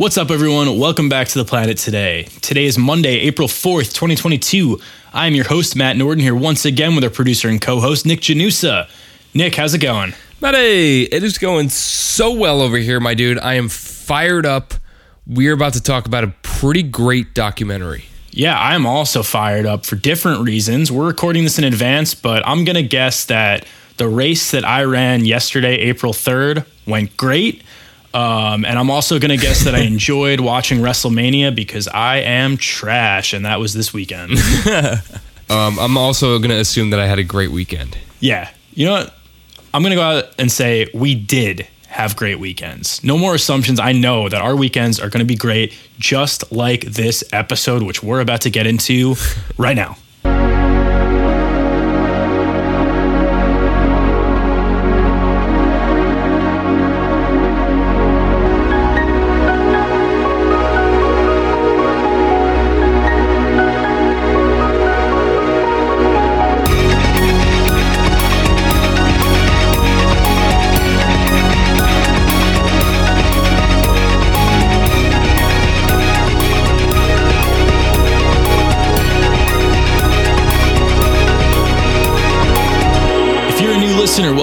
What's up, everyone? Welcome back to the planet today. Today is Monday, April 4th, 2022. I am your host, Matt Norden, here once again with our producer and co host, Nick Janusa. Nick, how's it going? Buddy, it is going so well over here, my dude. I am fired up. We're about to talk about a pretty great documentary. Yeah, I am also fired up for different reasons. We're recording this in advance, but I'm going to guess that the race that I ran yesterday, April 3rd, went great. Um, and I'm also going to guess that I enjoyed watching WrestleMania because I am trash, and that was this weekend. Um, I'm also going to assume that I had a great weekend. yeah. You know what? I'm going to go out and say we did have great weekends. No more assumptions. I know that our weekends are going to be great, just like this episode, which we're about to get into right now.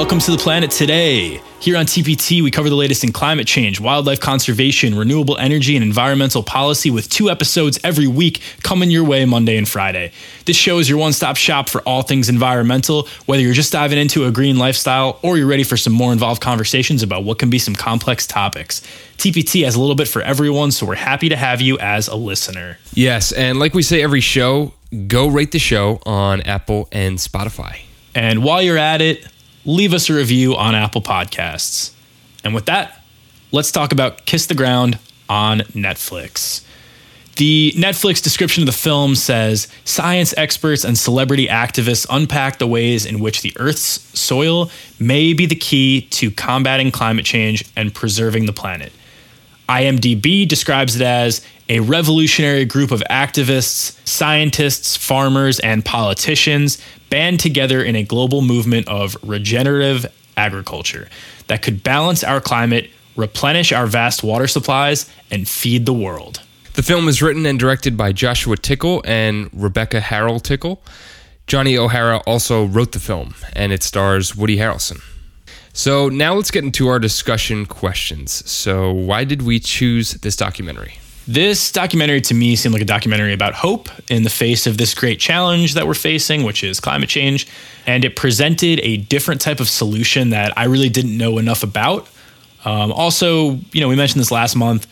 Welcome to the planet today. Here on TPT, we cover the latest in climate change, wildlife conservation, renewable energy, and environmental policy with two episodes every week coming your way Monday and Friday. This show is your one stop shop for all things environmental, whether you're just diving into a green lifestyle or you're ready for some more involved conversations about what can be some complex topics. TPT has a little bit for everyone, so we're happy to have you as a listener. Yes, and like we say every show, go rate the show on Apple and Spotify. And while you're at it, leave us a review on Apple Podcasts. And with that, let's talk about Kiss the Ground on Netflix. The Netflix description of the film says science experts and celebrity activists unpack the ways in which the Earth's soil may be the key to combating climate change and preserving the planet. IMDb describes it as a revolutionary group of activists, scientists, farmers, and politicians band together in a global movement of regenerative agriculture that could balance our climate, replenish our vast water supplies, and feed the world. The film is written and directed by Joshua Tickell and Rebecca Harrell Tickell. Johnny O'Hara also wrote the film, and it stars Woody Harrelson. So now let's get into our discussion questions. So, why did we choose this documentary? This documentary to me seemed like a documentary about hope in the face of this great challenge that we're facing, which is climate change. And it presented a different type of solution that I really didn't know enough about. Um, also, you know, we mentioned this last month.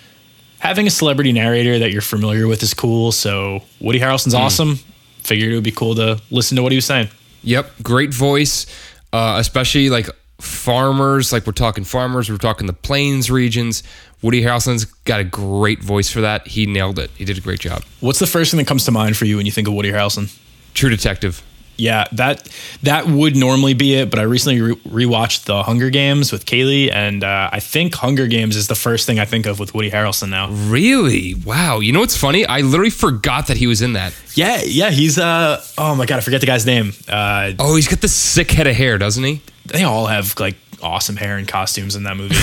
Having a celebrity narrator that you're familiar with is cool. So Woody Harrelson's awesome. Figured it would be cool to listen to what he was saying. Yep, great voice, uh, especially like farmers. Like we're talking farmers, we're talking the plains regions. Woody Harrelson's got a great voice for that. He nailed it. He did a great job. What's the first thing that comes to mind for you when you think of Woody Harrelson? True Detective. Yeah, that that would normally be it, but I recently re- rewatched The Hunger Games with Kaylee, and uh, I think Hunger Games is the first thing I think of with Woody Harrelson now. Really? Wow. You know what's funny? I literally forgot that he was in that. Yeah, yeah, he's uh oh my god, I forget the guy's name. Uh, Oh, he's got the sick head of hair, doesn't he? They all have like awesome hair and costumes in that movie.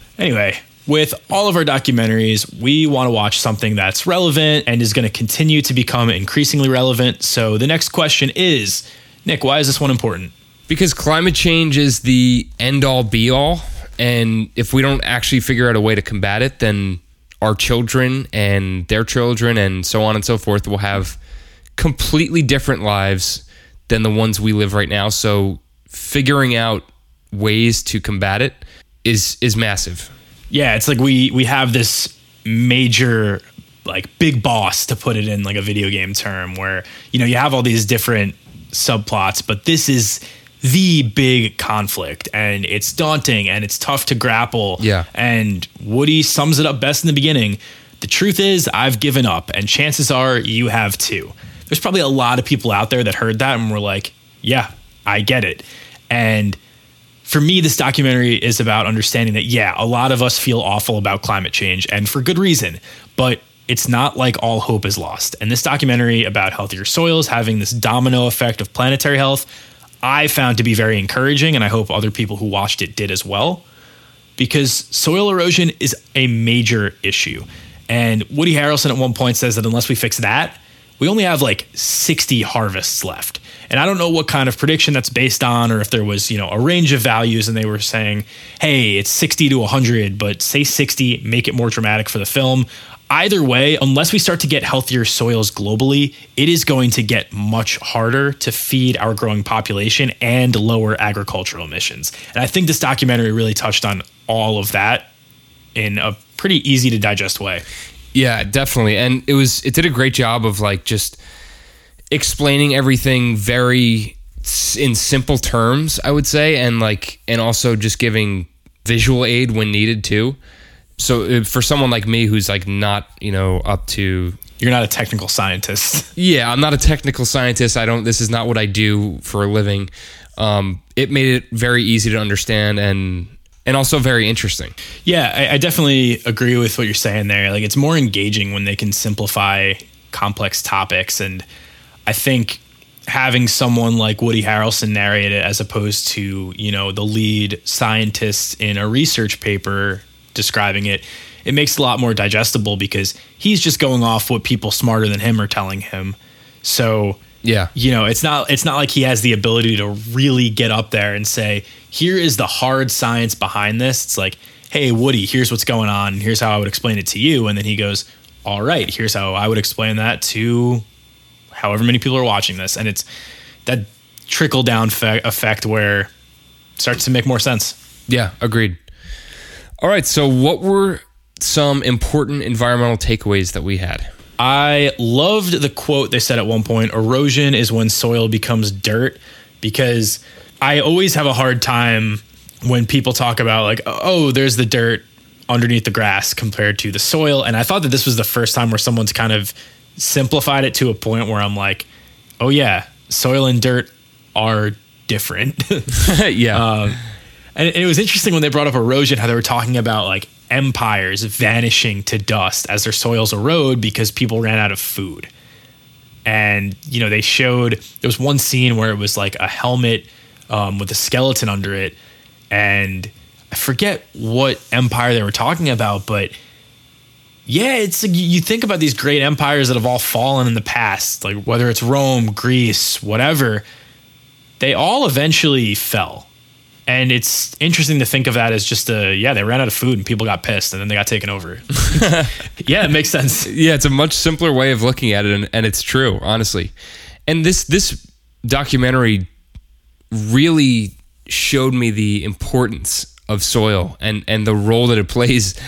anyway, with all of our documentaries, we want to watch something that's relevant and is going to continue to become increasingly relevant. So the next question is, Nick, why is this one important? Because climate change is the end all be all. And if we don't actually figure out a way to combat it, then our children and their children and so on and so forth will have completely different lives than the ones we live right now. So figuring out ways to combat it is is massive. Yeah, it's like we we have this major like big boss to put it in like a video game term where you know you have all these different subplots, but this is the big conflict and it's daunting and it's tough to grapple. Yeah. And Woody sums it up best in the beginning. The truth is, I've given up, and chances are you have too. There's probably a lot of people out there that heard that and were like, yeah, I get it. And for me, this documentary is about understanding that, yeah, a lot of us feel awful about climate change and for good reason, but it's not like all hope is lost. And this documentary about healthier soils having this domino effect of planetary health, I found to be very encouraging, and I hope other people who watched it did as well. because soil erosion is a major issue. And Woody Harrelson at one point says that unless we fix that, we only have like 60 harvests left. And I don't know what kind of prediction that's based on or if there was, you know, a range of values and they were saying, "Hey, it's 60 to 100, but say 60, make it more dramatic for the film." Either way, unless we start to get healthier soils globally, it is going to get much harder to feed our growing population and lower agricultural emissions. And I think this documentary really touched on all of that in a pretty easy to digest way. Yeah, definitely. And it was it did a great job of like just explaining everything very in simple terms, I would say, and like and also just giving visual aid when needed too. So uh, for someone like me who's like not, you know, up to You're not a technical scientist. yeah, I'm not a technical scientist. I don't. This is not what I do for a living. Um, it made it very easy to understand and and also very interesting. Yeah, I, I definitely agree with what you're saying there. Like it's more engaging when they can simplify complex topics, and I think having someone like Woody Harrelson narrate it as opposed to you know the lead scientist in a research paper describing it, it makes it a lot more digestible because he's just going off what people smarter than him are telling him. So Yeah. you know it's not it's not like he has the ability to really get up there and say here is the hard science behind this it's like hey woody here's what's going on here's how i would explain it to you and then he goes all right here's how i would explain that to however many people are watching this and it's that trickle down fe- effect where it starts to make more sense Yeah, agreed. All right, so what were some important environmental takeaways that we had? I loved the quote they said at one point erosion is when soil becomes dirt because I always have a hard time when people talk about like oh there's the dirt underneath the grass compared to the soil and I thought that this was the first time where someone's kind of simplified it to a point where I'm like oh yeah soil and dirt are different yeah. And it was interesting when they brought up erosion, how they were talking about like empires vanishing to dust as their soils erode because people ran out of food. And, you know, they showed there was one scene where it was like a helmet um, with a skeleton under it. And I forget what empire they were talking about, but yeah, it's you think about these great empires that have all fallen in the past, like whether it's Rome, Greece, whatever, they all eventually fell. And it's interesting to think of that as just a yeah, they ran out of food and people got pissed and then they got taken over. yeah, it makes sense. yeah, it's a much simpler way of looking at it, and, and it's true, honestly. And this this documentary really showed me the importance of soil and and the role that it plays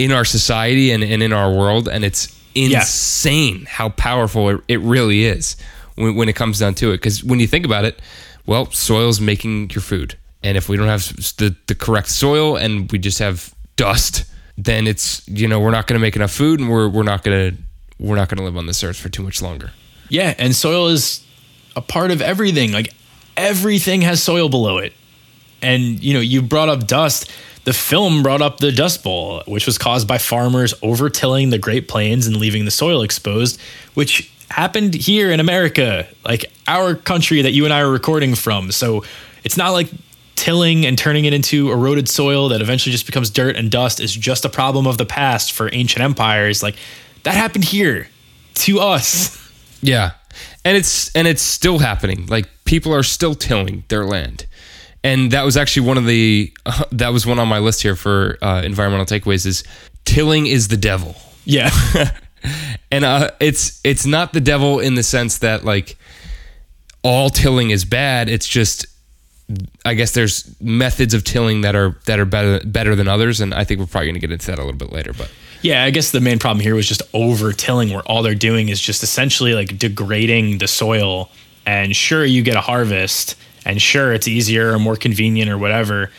in our society and, and in our world. And it's insane how powerful it, it really is when, when it comes down to it. Because when you think about it, well, soil's making your food. And if we don't have the, the correct soil and we just have dust, then it's you know we're not going to make enough food and we're we're not going to we're not going to live on this earth for too much longer. Yeah, and soil is a part of everything. Like everything has soil below it. And you know, you brought up dust. The film brought up the Dust Bowl, which was caused by farmers overtilling the Great Plains and leaving the soil exposed, which happened here in America, like our country that you and I are recording from. So it's not like tilling and turning it into eroded soil that eventually just becomes dirt and dust is just a problem of the past for ancient empires. Like that happened here to us. Yeah. And it's and it's still happening. Like people are still tilling their land. And that was actually one of the uh, that was one on my list here for uh, environmental takeaways is tilling is the devil. Yeah. and uh, it's it's not the devil in the sense that like all tilling is bad. It's just I guess there's methods of tilling that are that are better better than others, and I think we're probably going to get into that a little bit later. But Yeah, I guess the main problem here was just over tilling, where all they're doing is just essentially like degrading the soil. And sure, you get a harvest, and sure, it's easier or more convenient or whatever,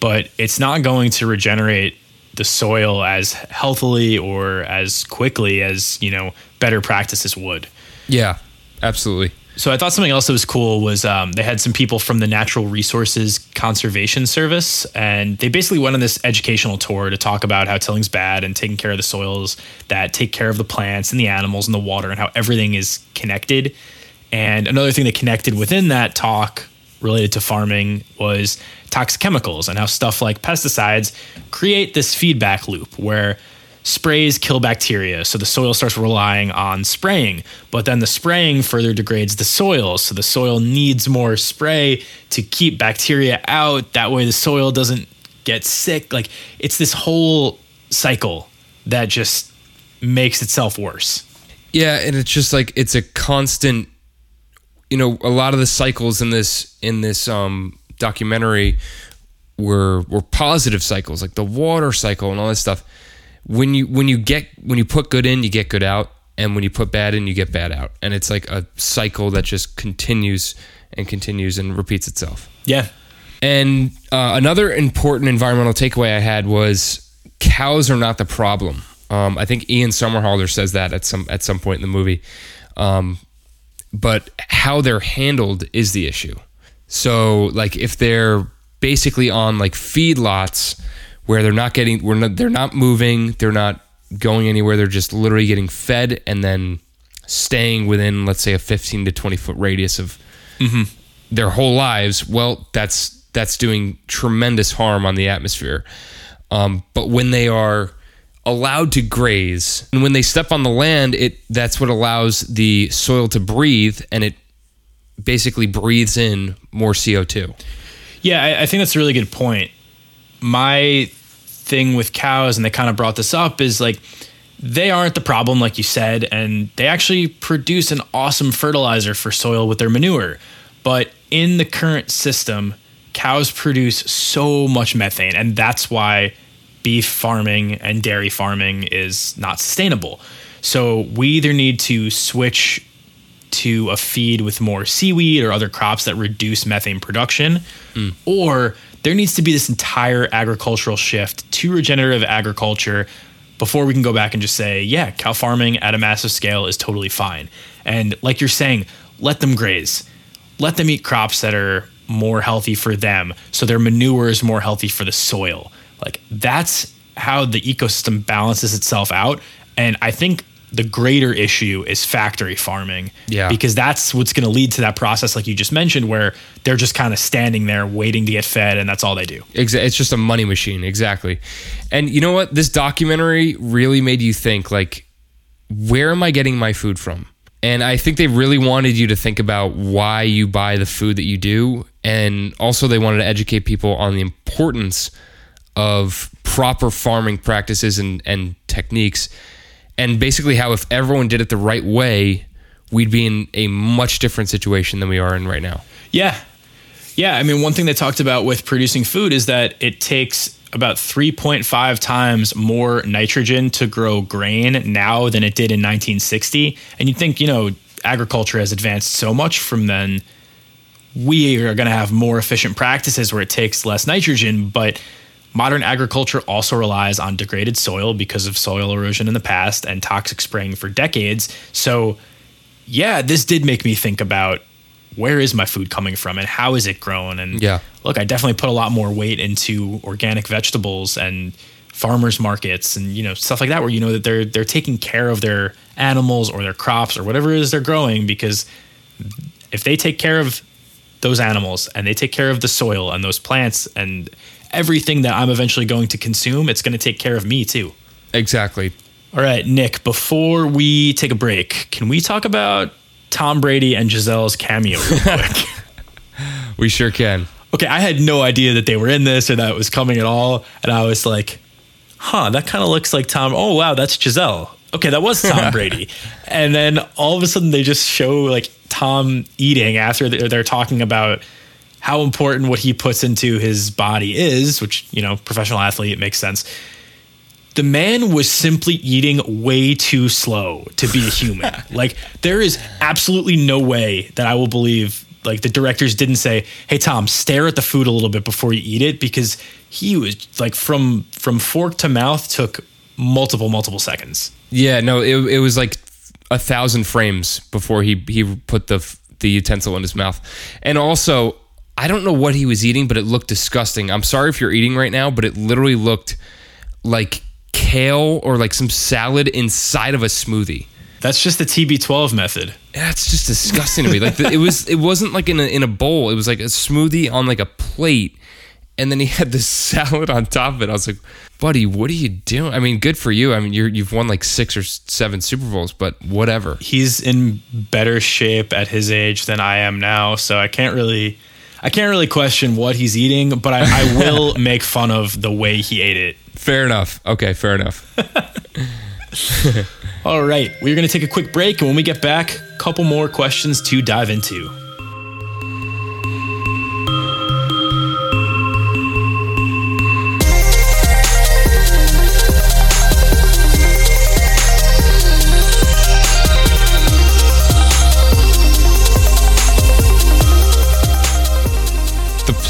but it's not going to regenerate the soil as healthily or as quickly as, you know, better practices would. yeah, absolutely. So I thought something else that was cool was um, they had some people from the Natural Resources Conservation Service, and they basically went on this educational tour to talk about how tilling's bad and taking care of the soils that take care of the plants and the animals and the water and how everything is connected. And another thing that connected within that talk related to farming was toxic chemicals and how stuff like pesticides create this feedback loop where sprays kill bacteria. So the soil starts relying on spraying, but then the spraying further degrades the soil. So the soil needs more spray to keep bacteria out. That way the soil doesn't get sick. Like it's this whole cycle that just makes itself worse. Yeah, and it's just like it's a constant you know, a lot of the cycles in this in this um documentary were were positive cycles, like the water cycle and all this stuff. When you when you get when you put good in, you get good out, and when you put bad in, you get bad out. And it's like a cycle that just continues and continues and repeats itself. Yeah. And uh, another important environmental takeaway I had was cows are not the problem. Um, I think Ian Somerhalder says that at some at some point in the movie. Um, but how they're handled is the issue. So, like, if they're basically on like feedlots where they're not getting, we're not, they're not moving, they're not going anywhere, they're just literally getting fed and then staying within, let's say, a 15 to 20 foot radius of mm-hmm. their whole lives. Well, that's that's doing tremendous harm on the atmosphere. Um, but when they are allowed to graze. And when they step on the land, it that's what allows the soil to breathe and it basically breathes in more CO2. Yeah, I, I think that's a really good point. My thing with cows, and they kind of brought this up, is like they aren't the problem, like you said, and they actually produce an awesome fertilizer for soil with their manure. But in the current system, cows produce so much methane, and that's why beef farming and dairy farming is not sustainable. So we either need to switch to a feed with more seaweed or other crops that reduce methane production, mm. or there needs to be this entire agricultural shift to regenerative agriculture before we can go back and just say, yeah, cow farming at a massive scale is totally fine. And like you're saying, let them graze, let them eat crops that are more healthy for them so their manure is more healthy for the soil like that's how the ecosystem balances itself out. And I think the greater issue is factory farming. Yeah. Because that's what's going to lead to that process, like you just mentioned, where they're just kind of standing there waiting to get fed, and that's all they do. It's just a money machine. Exactly. And you know what? This documentary really made you think, like, where am I getting my food from? And I think they really wanted you to think about why you buy the food that you do. And also, they wanted to educate people on the importance of proper farming practices and, and techniques, and basically how if everyone did it the right way, we'd be in a much different situation than we are in right now. Yeah. Yeah. I mean, one thing they talked about with producing food is that it takes about 3.5 times more nitrogen to grow grain now than it did in 1960. And you'd think, you know, agriculture has advanced so much from then. We are going to have more efficient practices where it takes less nitrogen, but Modern agriculture also relies on degraded soil because of soil erosion in the past and toxic spraying for decades. So, yeah, this did make me think about where is my food coming from and how is it grown? And yeah. look, I definitely put a lot more weight into organic vegetables and farmers markets and you know stuff like that where you know that they're they're taking care of their animals or their crops or whatever it is they're growing because if they take care of those animals and they take care of the soil and those plants and everything that I'm eventually going to consume, it's going to take care of me too. Exactly. All right, Nick, before we take a break, can we talk about Tom Brady and Gisele's cameo real quick? we sure can. Okay, I had no idea that they were in this or that it was coming at all. And I was like, huh, that kind of looks like Tom. Oh, wow, that's Gisele. Okay, that was Tom Brady. and then all of a sudden they just show like Tom eating after they're talking about how important what he puts into his body is, which, you know, professional athlete, it makes sense. The man was simply eating way too slow to be a human. like, there is absolutely no way that I will believe, like, the directors didn't say, hey, Tom, stare at the food a little bit before you eat it, because he was, like, from from fork to mouth took multiple, multiple seconds. Yeah, no, it, it was like a thousand frames before he, he put the, the utensil in his mouth. And also, I don't know what he was eating, but it looked disgusting. I'm sorry if you're eating right now, but it literally looked like kale or like some salad inside of a smoothie. That's just the TB12 method. That's just disgusting to me. Like the, it was, it wasn't like in a in a bowl. It was like a smoothie on like a plate, and then he had this salad on top of it. I was like, buddy, what are you doing? I mean, good for you. I mean, you're you've won like six or seven Super Bowls, but whatever. He's in better shape at his age than I am now, so I can't really. I can't really question what he's eating, but I, I will make fun of the way he ate it. Fair enough. Okay, fair enough. All right, we're going to take a quick break, and when we get back, a couple more questions to dive into.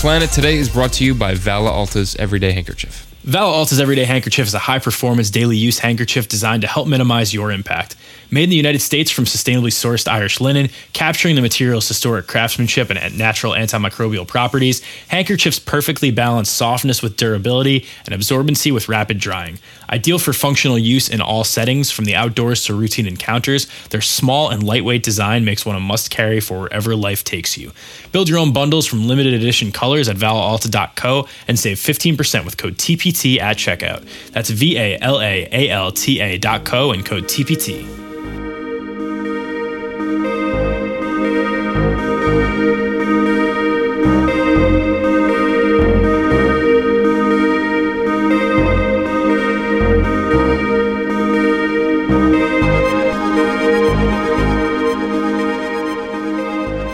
Planet today is brought to you by Vala Alta's Everyday Handkerchief. Vala Alta's Everyday Handkerchief is a high performance daily use handkerchief designed to help minimize your impact. Made in the United States from sustainably sourced Irish linen, capturing the material's historic craftsmanship and natural antimicrobial properties, handkerchiefs perfectly balance softness with durability and absorbency with rapid drying. Ideal for functional use in all settings, from the outdoors to routine encounters, their small and lightweight design makes one a must carry for wherever life takes you. Build your own bundles from limited edition colors at valalta.co and save 15% with code TPT at checkout. That's V A L A A L T A dot co and code TPT.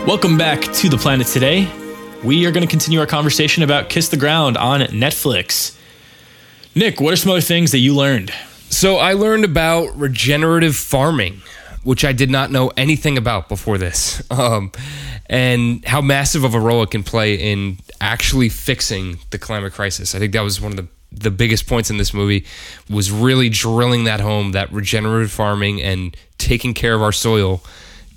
Welcome back to the planet today. We are going to continue our conversation about Kiss the Ground on Netflix. Nick, what are some other things that you learned? So I learned about regenerative farming, which I did not know anything about before this, um, and how massive of a role it can play in actually fixing the climate crisis. I think that was one of the the biggest points in this movie was really drilling that home that regenerative farming and taking care of our soil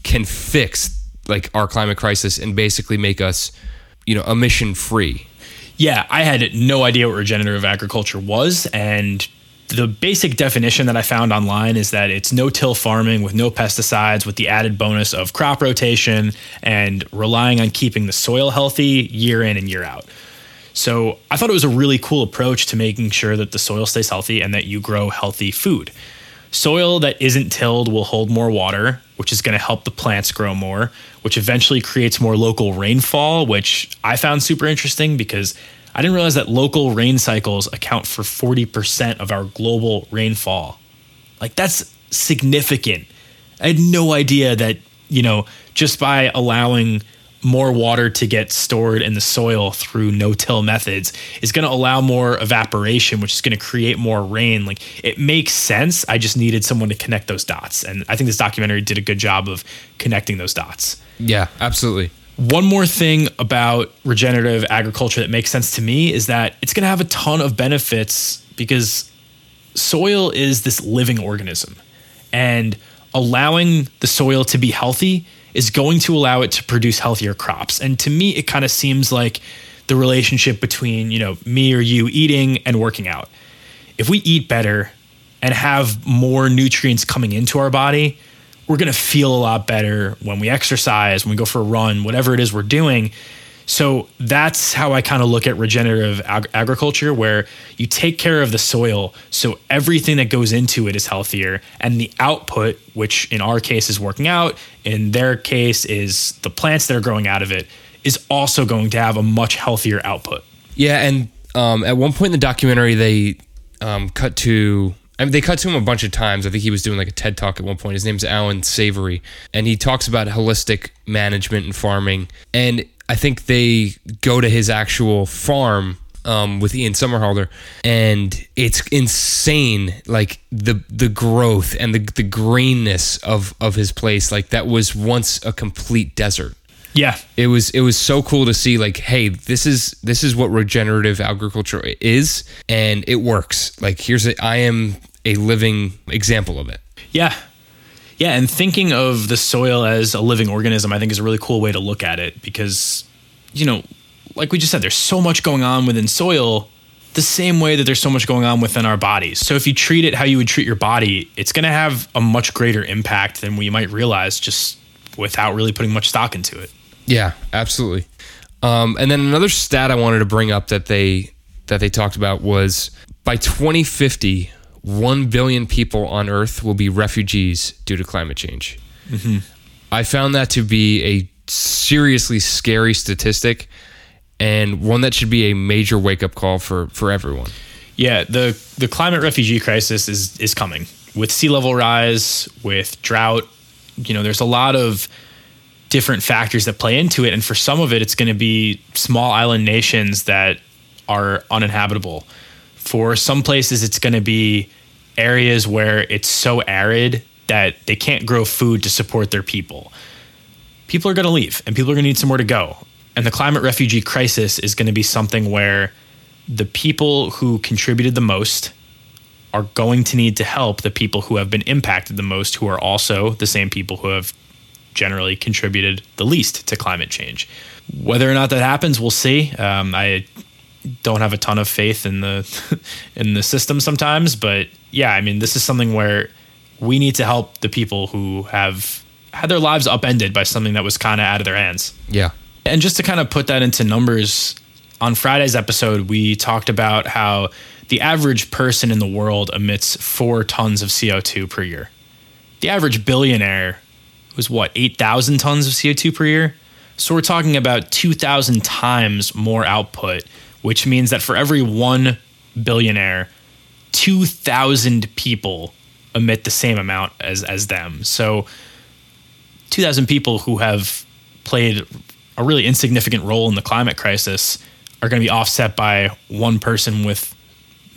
can fix like our climate crisis and basically make us you know emission free Yeah, I had no idea what regenerative agriculture was. And the basic definition that I found online is that it's no till farming with no pesticides, with the added bonus of crop rotation and relying on keeping the soil healthy year in and year out. So I thought it was a really cool approach to making sure that the soil stays healthy and that you grow healthy food. Soil that isn't tilled will hold more water, which is going to help the plants grow more, which eventually creates more local rainfall, which I found super interesting because I didn't realize that local rain cycles account for 40% of our global rainfall. Like, that's significant. I had no idea that, you know, just by allowing more water to get stored in the soil through no-till methods is going to allow more evaporation which is going to create more rain. Like it makes sense. I just needed someone to connect those dots. And i think this documentary did a good job of connecting those dots. Yeah absolutely. One more thing about regenerative agriculture that makes sense to me is that it's going to have a ton of benefits because soil is this living organism. And allowing the soil to be healthy is going to allow it to produce healthier crops. And to me, it kind of seems like the relationship between, you know, me or you eating and working out. If we eat better and have more nutrients coming into our body, we're going to feel a lot better when we exercise, when we go for a run, whatever it is we're doing. So that's how I kind of look at regenerative ag- agriculture, where you take care of the soil so everything that goes into it is healthier, and the output, which in our case is working out, in their case is the plants that are growing out of it, is also going to have a much healthier output. Yeah, and um, at one point in the documentary, they um, cut to. I mean, they cut to him a bunch of times. I think he was doing like a TED talk at one point. His name's Alan Savory, and he talks about holistic management and farming. And I think they go to his actual farm um, with Ian Somerhalder, and it's insane. Like the the growth and the the greenness of of his place. Like that was once a complete desert. Yeah, It was it was so cool to see. Like, hey, this is this is what regenerative agriculture is, and it works. Like, here's it. I am a living example of it. Yeah. Yeah. And thinking of the soil as a living organism, I think is a really cool way to look at it because, you know, like we just said, there's so much going on within soil the same way that there's so much going on within our bodies. So if you treat it how you would treat your body, it's going to have a much greater impact than we might realize just without really putting much stock into it. Yeah, absolutely. Um, and then another stat I wanted to bring up that they that they talked about was by 2050, one billion people on Earth will be refugees due to climate change. Mm-hmm. I found that to be a seriously scary statistic, and one that should be a major wake up call for for everyone. Yeah, the the climate refugee crisis is is coming with sea level rise, with drought. You know, there's a lot of different factors that play into it, and for some of it, it's going to be small island nations that are uninhabitable. For some places, it's going to be areas where it's so arid that they can't grow food to support their people. People are going to leave, and people are going to need somewhere to go. And the climate refugee crisis is going to be something where the people who contributed the most are going to need to help the people who have been impacted the most, who are also the same people who have generally contributed the least to climate change. Whether or not that happens, we'll see. Um, I don't have a ton of faith in the in the system sometimes, but yeah, I mean, this is something where we need to help the people who have had their lives upended by something that was kind of out of their hands. Yeah. And just to kind of put that into numbers, on Friday's episode, we talked about how the average person in the world emits four tons of CO2 per year. The average billionaire was what, 8,000 tons of CO2 per year? So we're talking about 2,000 times more output, which means that for every one billionaire, 2,000 people emit the same amount as, as them. So 2,000 people who have played a really insignificant role in the climate crisis are going to be offset by one person with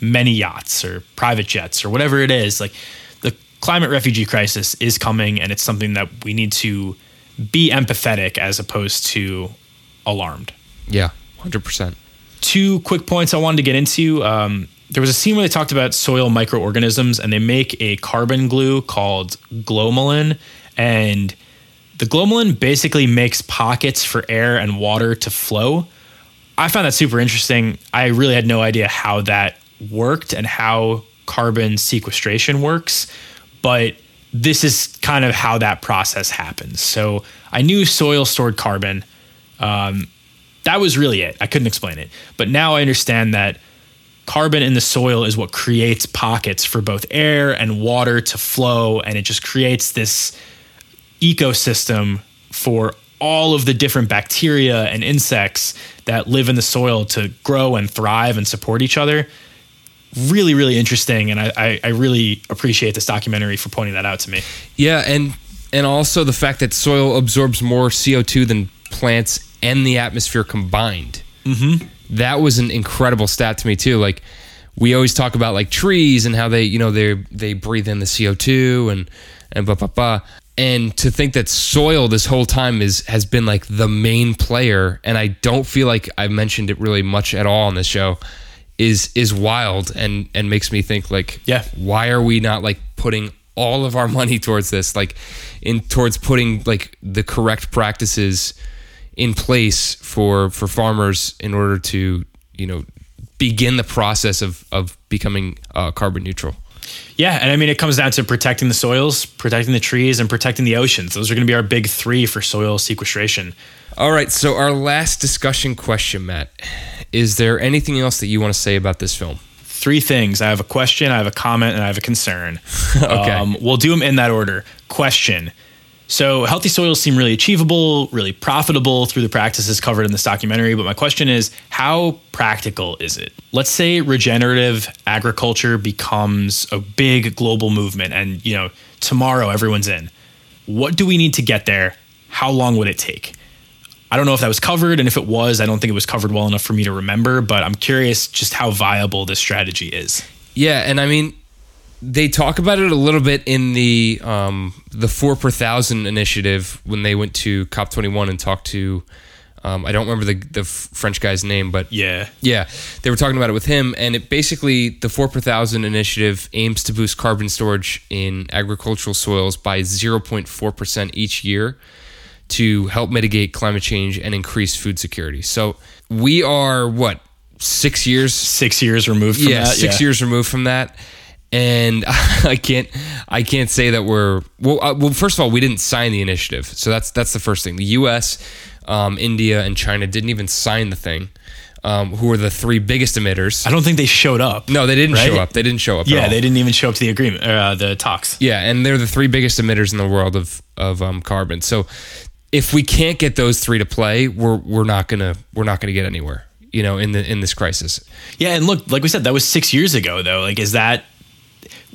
many yachts or private jets or whatever it is. Like the climate refugee crisis is coming, and it's something that we need to be empathetic as opposed to alarmed. Yeah. Hundred percent. Two quick points I wanted to get into. Um, there was a scene where they talked about soil microorganisms, and they make a carbon glue called glomalin, and the glomalin basically makes pockets for air and water to flow. I found that super interesting. I really had no idea how that worked and how carbon sequestration works, but this is kind of how that process happens. So I knew soil stored carbon. Um, that was really it. I couldn't explain it. But now I understand that carbon in the soil is what creates pockets for both air and water to flow, and it just creates this ecosystem for all of the different bacteria and insects that live in the soil to grow and thrive and support each other. Really, really interesting, and I, I, really appreciate this documentary for pointing that out to me. Yeah, and and also the fact that soil absorbs more CO two than plants and the atmosphere combined. Mm-hmm. That was an incredible stat to me too. Like we always talk about like trees and how they you know they they breathe in the CO two and and blah blah blah. And to think that soil this whole time is has been like the main player, and I don't feel like I've mentioned it really much at all on this show, is is wild and and makes me think like Yeah. why are we not like putting all of our money towards this like in towards putting like the correct practices in place for for farmers in order to you know begin the process of of becoming uh, carbon neutral Yeah, and I mean it comes down to protecting the soils, protecting the trees, and protecting the oceans. Those are going to be our big three for soil sequestration. all right so our last discussion question matt is there anything else that you want to say about this film Three things. I have a question, I have a comment, and I have a concern. Okay. Um, we'll do them in that order. Question. So, healthy soils seem really achievable, really profitable through the practices covered in this documentary. But my question is, how practical is it? Let's say regenerative agriculture becomes a big global movement, and you know tomorrow everyone's in. What do we need to get there? How long would it take? I don't know if that was covered, and if it was, I don't think it was covered well enough for me to remember. But I'm curious just how viable this strategy is. Yeah, and I mean, they talk about it a little bit in the um, the four per thousand initiative when they went to COP twenty one and talked to. Um, I don't remember the the French guy's name, but Yeah. yeah, they were talking about it with him, and it basically the four per thousand initiative aims to boost carbon storage in agricultural soils by zero point four percent each year to help mitigate climate change and increase food security. So we are what six years Six years removed from yeah, that. six years removed from that, and I can't, I can't say that we're well. Uh, well, first of all, we didn't sign the initiative, so that's that's the first thing. The U.S., um, India, and China didn't even sign the thing. Um, who are the three biggest emitters? I don't think they showed up. No, they didn't Right? show up. They didn't show up. Yeah, they didn't even show up to the agreement, uh, the talks. Yeah, and they're the three biggest emitters in the world of of um, carbon. So if we can't get those three to play, we're we're not gonna we're not gonna get anywhere. You know, in the in this crisis. Yeah, and look, like we said, that was six years ago, though. Like, is that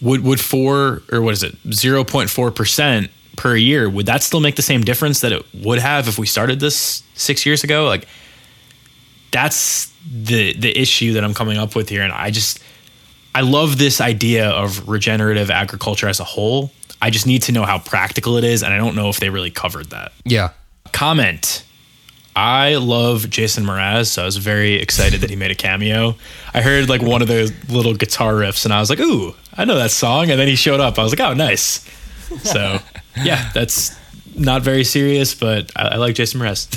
would would four or what is it, zero point four percent per year? Would that still make the same difference that it would have if we started this six years ago? Like, that's the the issue that I'm coming up with here, and I just I love this idea of regenerative agriculture as a whole. I just need to know how practical it is, and I don't know if they really covered that. Yeah. Comment. I love Jason Mraz, so I was very excited that he made a cameo. I heard like one of the little guitar riffs, and I was like, "Ooh, I know that song." And then he showed up. I was like, "Oh, nice." So, yeah, that's not very serious, but I, I like Jason Mraz.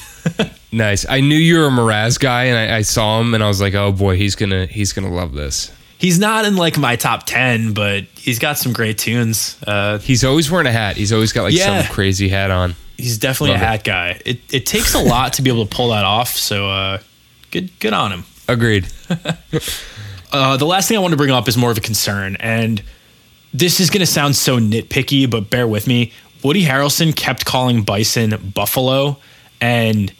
Nice. I knew you were a Mraz guy, and I, I saw him, and I was like, "Oh boy, he's gonna he's gonna love this." he's not in like my top ten, but he's got some great tunes. Uh, He's always wearing a hat. He's always got like Yeah. some crazy hat on. He's definitely Love a it. hat guy. It it takes a lot to be able to pull that off. So, uh, good good on him. Agreed. Uh, the last thing I want to bring up is more of a concern, and this is going to sound so nitpicky, but bear with me. Woody Harrelson kept calling bison buffalo, and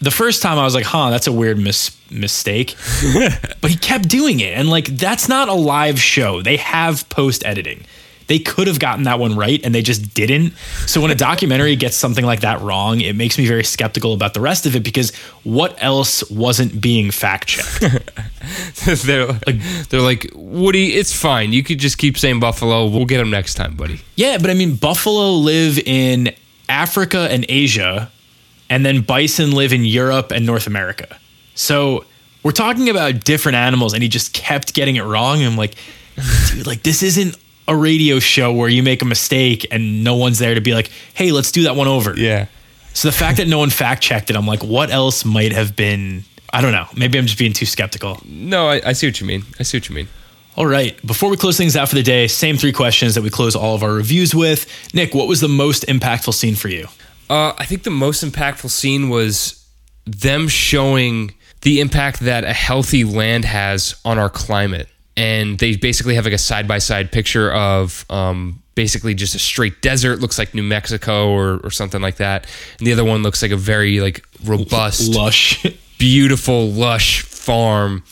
the first time I was like, "Huh, that's a weird mis- mistake," but he kept doing it, and like that's not a live show. They have post editing. They could have gotten that one right, and they just didn't. So when a documentary gets something like that wrong, it makes me very skeptical about the rest of it because what else wasn't being fact checked? they're like, they're like Woody. It's fine. You could just keep saying Buffalo. We'll get them next time, buddy. Yeah, but I mean, buffalo live in Africa and Asia, and then bison live in Europe and North America. So we're talking about different animals, and he just kept getting it wrong. And I'm like, dude, like this isn't a radio show where you make a mistake and no one's there to be like, hey, let's do that one over. Yeah. So the fact that no one fact checked it, I'm like, what else might have been? I don't know. Maybe I'm just being too skeptical. No, I, I see what you mean. I see what you mean. All right. Before we close things out for the day, same three questions that we close all of our reviews with. Nick, what was the most impactful scene for you? Uh, I think the most impactful scene was them showing the impact that a healthy land has on our climate. And they basically have like a side by side picture of um, basically just a straight desert, looks like New Mexico or, or something like that. And the other one looks like a very like robust, Lush. beautiful, lush farm.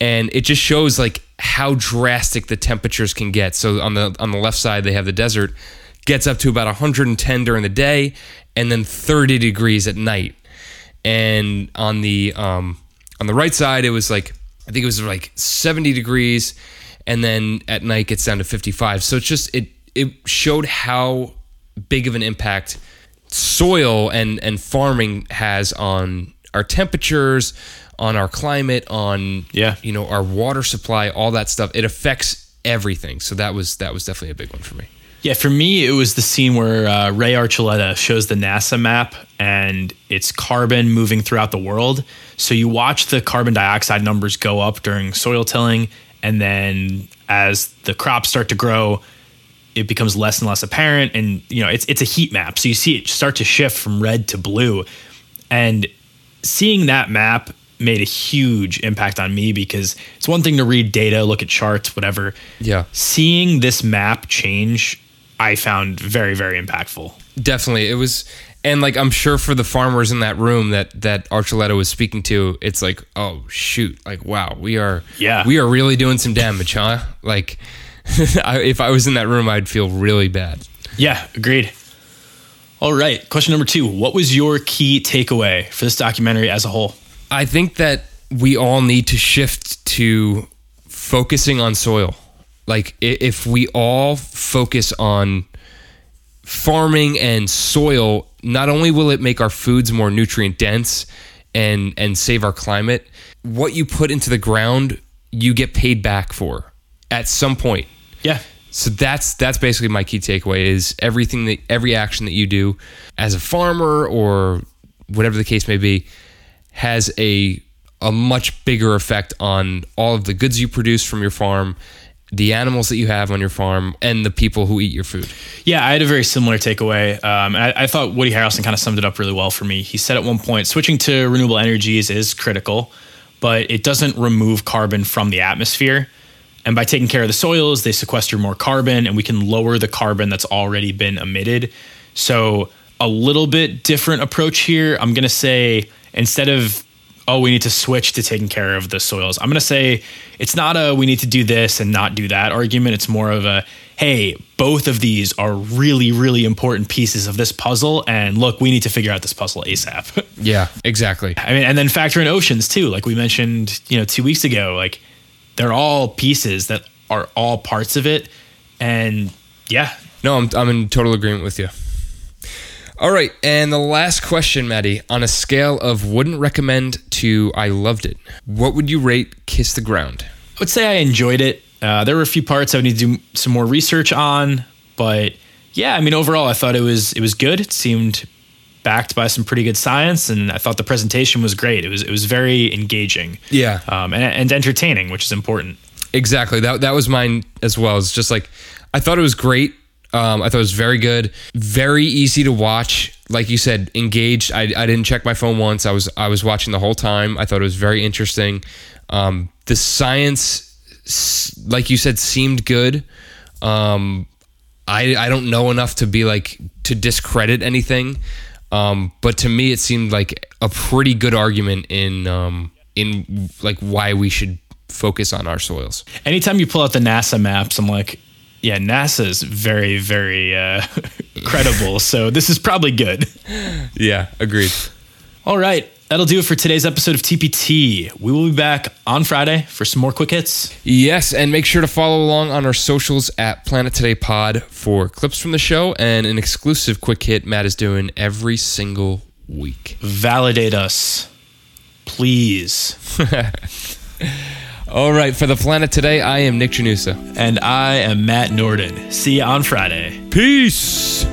And it just shows like how drastic the temperatures can get. So on the on the left side they have the desert gets up to about 110 during the day and then 30 degrees at night. And on the um on the right side it was like I think it was like 70 degrees and then at night gets down to 55. So it's just it it showed how big of an impact soil and and farming has on our temperatures, on our climate, on Yeah. you know our water supply, all that stuff. It affects everything. So that was that was definitely a big one for me. Yeah, for me, it was the scene where uh, Ray Archuleta shows the NASA map and it's carbon moving throughout the world. So you watch the carbon dioxide numbers go up during soil tilling, and then as the crops start to grow, it becomes less and less apparent. And you know, it's it's a heat map, so you see it start to shift from red to blue, and seeing that map made a huge impact on me because it's one thing to read data, look at charts, whatever. Yeah. Seeing this map change, I found very, very impactful. Definitely, it was, and like I'm sure for the farmers in that room that that Archuleta was speaking to, it's like, oh shoot, like wow, we are, Yeah. we are really doing some damage, huh? Like, I, if I was in that room, I'd feel really bad. Yeah, agreed. All right. Question number two What was your key takeaway for this documentary as a whole? I think that we all need to shift to focusing on soil. Like if we all focus on farming and soil, not only will it make our foods more nutrient dense and and save our climate, what you put into the ground, you get paid back for at some point. Yeah. So that's that's basically my key takeaway is everything that every action that you do as a farmer or whatever the case may be has a a much bigger effect on all of the goods you produce from your farm, the animals that you have on your farm, and the people who eat your food. Yeah, I had a very similar takeaway. Um, I, I thought Woody Harrelson kind of summed it up really well for me. He said at one point, switching to renewable energies is critical, but it doesn't remove carbon from the atmosphere. And by taking care of the soils, they sequester more carbon and we can lower the carbon that's already been emitted. So, a little bit different approach here. I'm going to say instead of, oh, we need to switch to taking care of the soils, I'm going to say it's not a we need to do this and not do that argument. It's more of a, hey, both of these are really, really important pieces of this puzzle. And look, we need to figure out this puzzle ASAP. Yeah, exactly. I mean, and then factor in oceans too, like we mentioned, you know, two weeks ago. Like they're all pieces that are all parts of it, and yeah, No, I'm, I'm in total agreement with you. All right, and the last question, Maddie. On a scale of wouldn't recommend to I loved it, what would you rate Kiss the Ground? I would say I enjoyed it. Uh, there were a few parts I would need to do some more research on, but yeah, I mean, overall, I thought it was it was good. It seemed backed by some pretty good science, and I thought the presentation was great. It was it was very engaging, Yeah. um, and, and entertaining, which is important. Exactly. That that was mine as well. It's just like I thought it was great. Um, I thought it was very good, very easy to watch. Like you said, engaged. I, I didn't check my phone once. I was I was watching the whole time. I thought it was very interesting. Um, the science, like you said, seemed good. Um, I I don't know enough to be like to discredit anything, um, but to me it seemed like a pretty good argument in um, in like why we should focus on our soils. anytime you pull out the NASA maps, I'm like, yeah, NASA's very, very uh, credible. So this is probably good. Yeah, agreed. All right. That'll do it for today's episode of TPT. We will be back on Friday for some more quick hits. Yes, and make sure to follow along on our socials at Planet Today Pod for clips from the show and an exclusive quick hit Matt is doing every single week. Validate us, please. All right, for the Planet Today, I am Nick Janusa. And I am Matt Norden. See you on Friday. Peace.